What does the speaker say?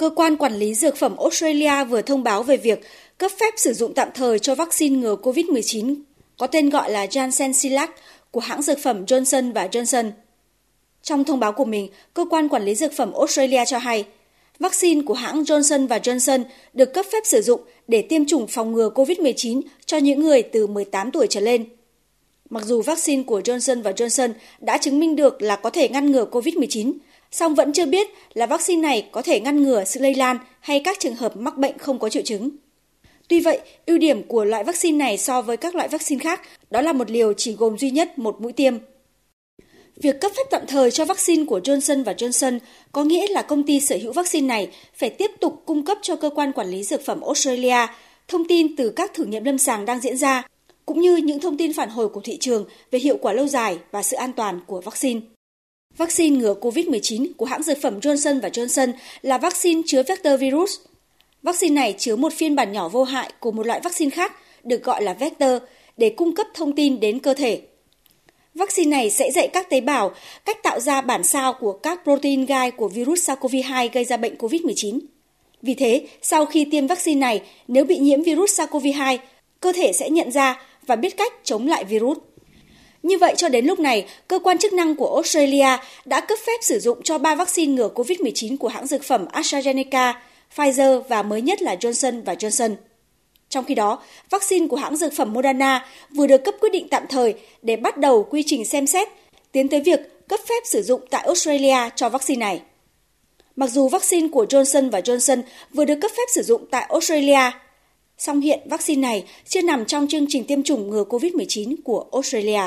Cơ quan quản lý dược phẩm Australia vừa thông báo về việc cấp phép sử dụng tạm thời cho vaccine ngừa COVID-19 có tên gọi là Janssen Silac của hãng dược phẩm Johnson và Johnson. Trong thông báo của mình, cơ quan quản lý dược phẩm Australia cho hay, vaccine của hãng Johnson và Johnson được cấp phép sử dụng để tiêm chủng phòng ngừa COVID-19 cho những người từ 18 tuổi trở lên. Mặc dù vaccine của Johnson và Johnson đã chứng minh được là có thể ngăn ngừa COVID-19, song vẫn chưa biết là vaccine này có thể ngăn ngừa sự lây lan hay các trường hợp mắc bệnh không có triệu chứng. Tuy vậy, ưu điểm của loại vaccine này so với các loại vaccine khác đó là một liều chỉ gồm duy nhất một mũi tiêm. Việc cấp phép tạm thời cho vaccine của Johnson và Johnson có nghĩa là công ty sở hữu vaccine này phải tiếp tục cung cấp cho cơ quan quản lý dược phẩm Australia thông tin từ các thử nghiệm lâm sàng đang diễn ra, cũng như những thông tin phản hồi của thị trường về hiệu quả lâu dài và sự an toàn của vaccine. Vaccine ngừa COVID-19 của hãng dược phẩm Johnson và Johnson là vaccine chứa vector virus. Vaccine này chứa một phiên bản nhỏ vô hại của một loại vaccine khác được gọi là vector để cung cấp thông tin đến cơ thể. Vaccine này sẽ dạy các tế bào cách tạo ra bản sao của các protein gai của virus SARS-CoV-2 gây ra bệnh COVID-19. Vì thế, sau khi tiêm vaccine này, nếu bị nhiễm virus SARS-CoV-2, cơ thể sẽ nhận ra và biết cách chống lại virus. Như vậy cho đến lúc này, cơ quan chức năng của Australia đã cấp phép sử dụng cho 3 vaccine ngừa COVID-19 của hãng dược phẩm AstraZeneca, Pfizer và mới nhất là Johnson và Johnson. Trong khi đó, vaccine của hãng dược phẩm Moderna vừa được cấp quyết định tạm thời để bắt đầu quy trình xem xét tiến tới việc cấp phép sử dụng tại Australia cho vaccine này. Mặc dù vaccine của Johnson và Johnson vừa được cấp phép sử dụng tại Australia, song hiện vaccine này chưa nằm trong chương trình tiêm chủng ngừa COVID-19 của Australia.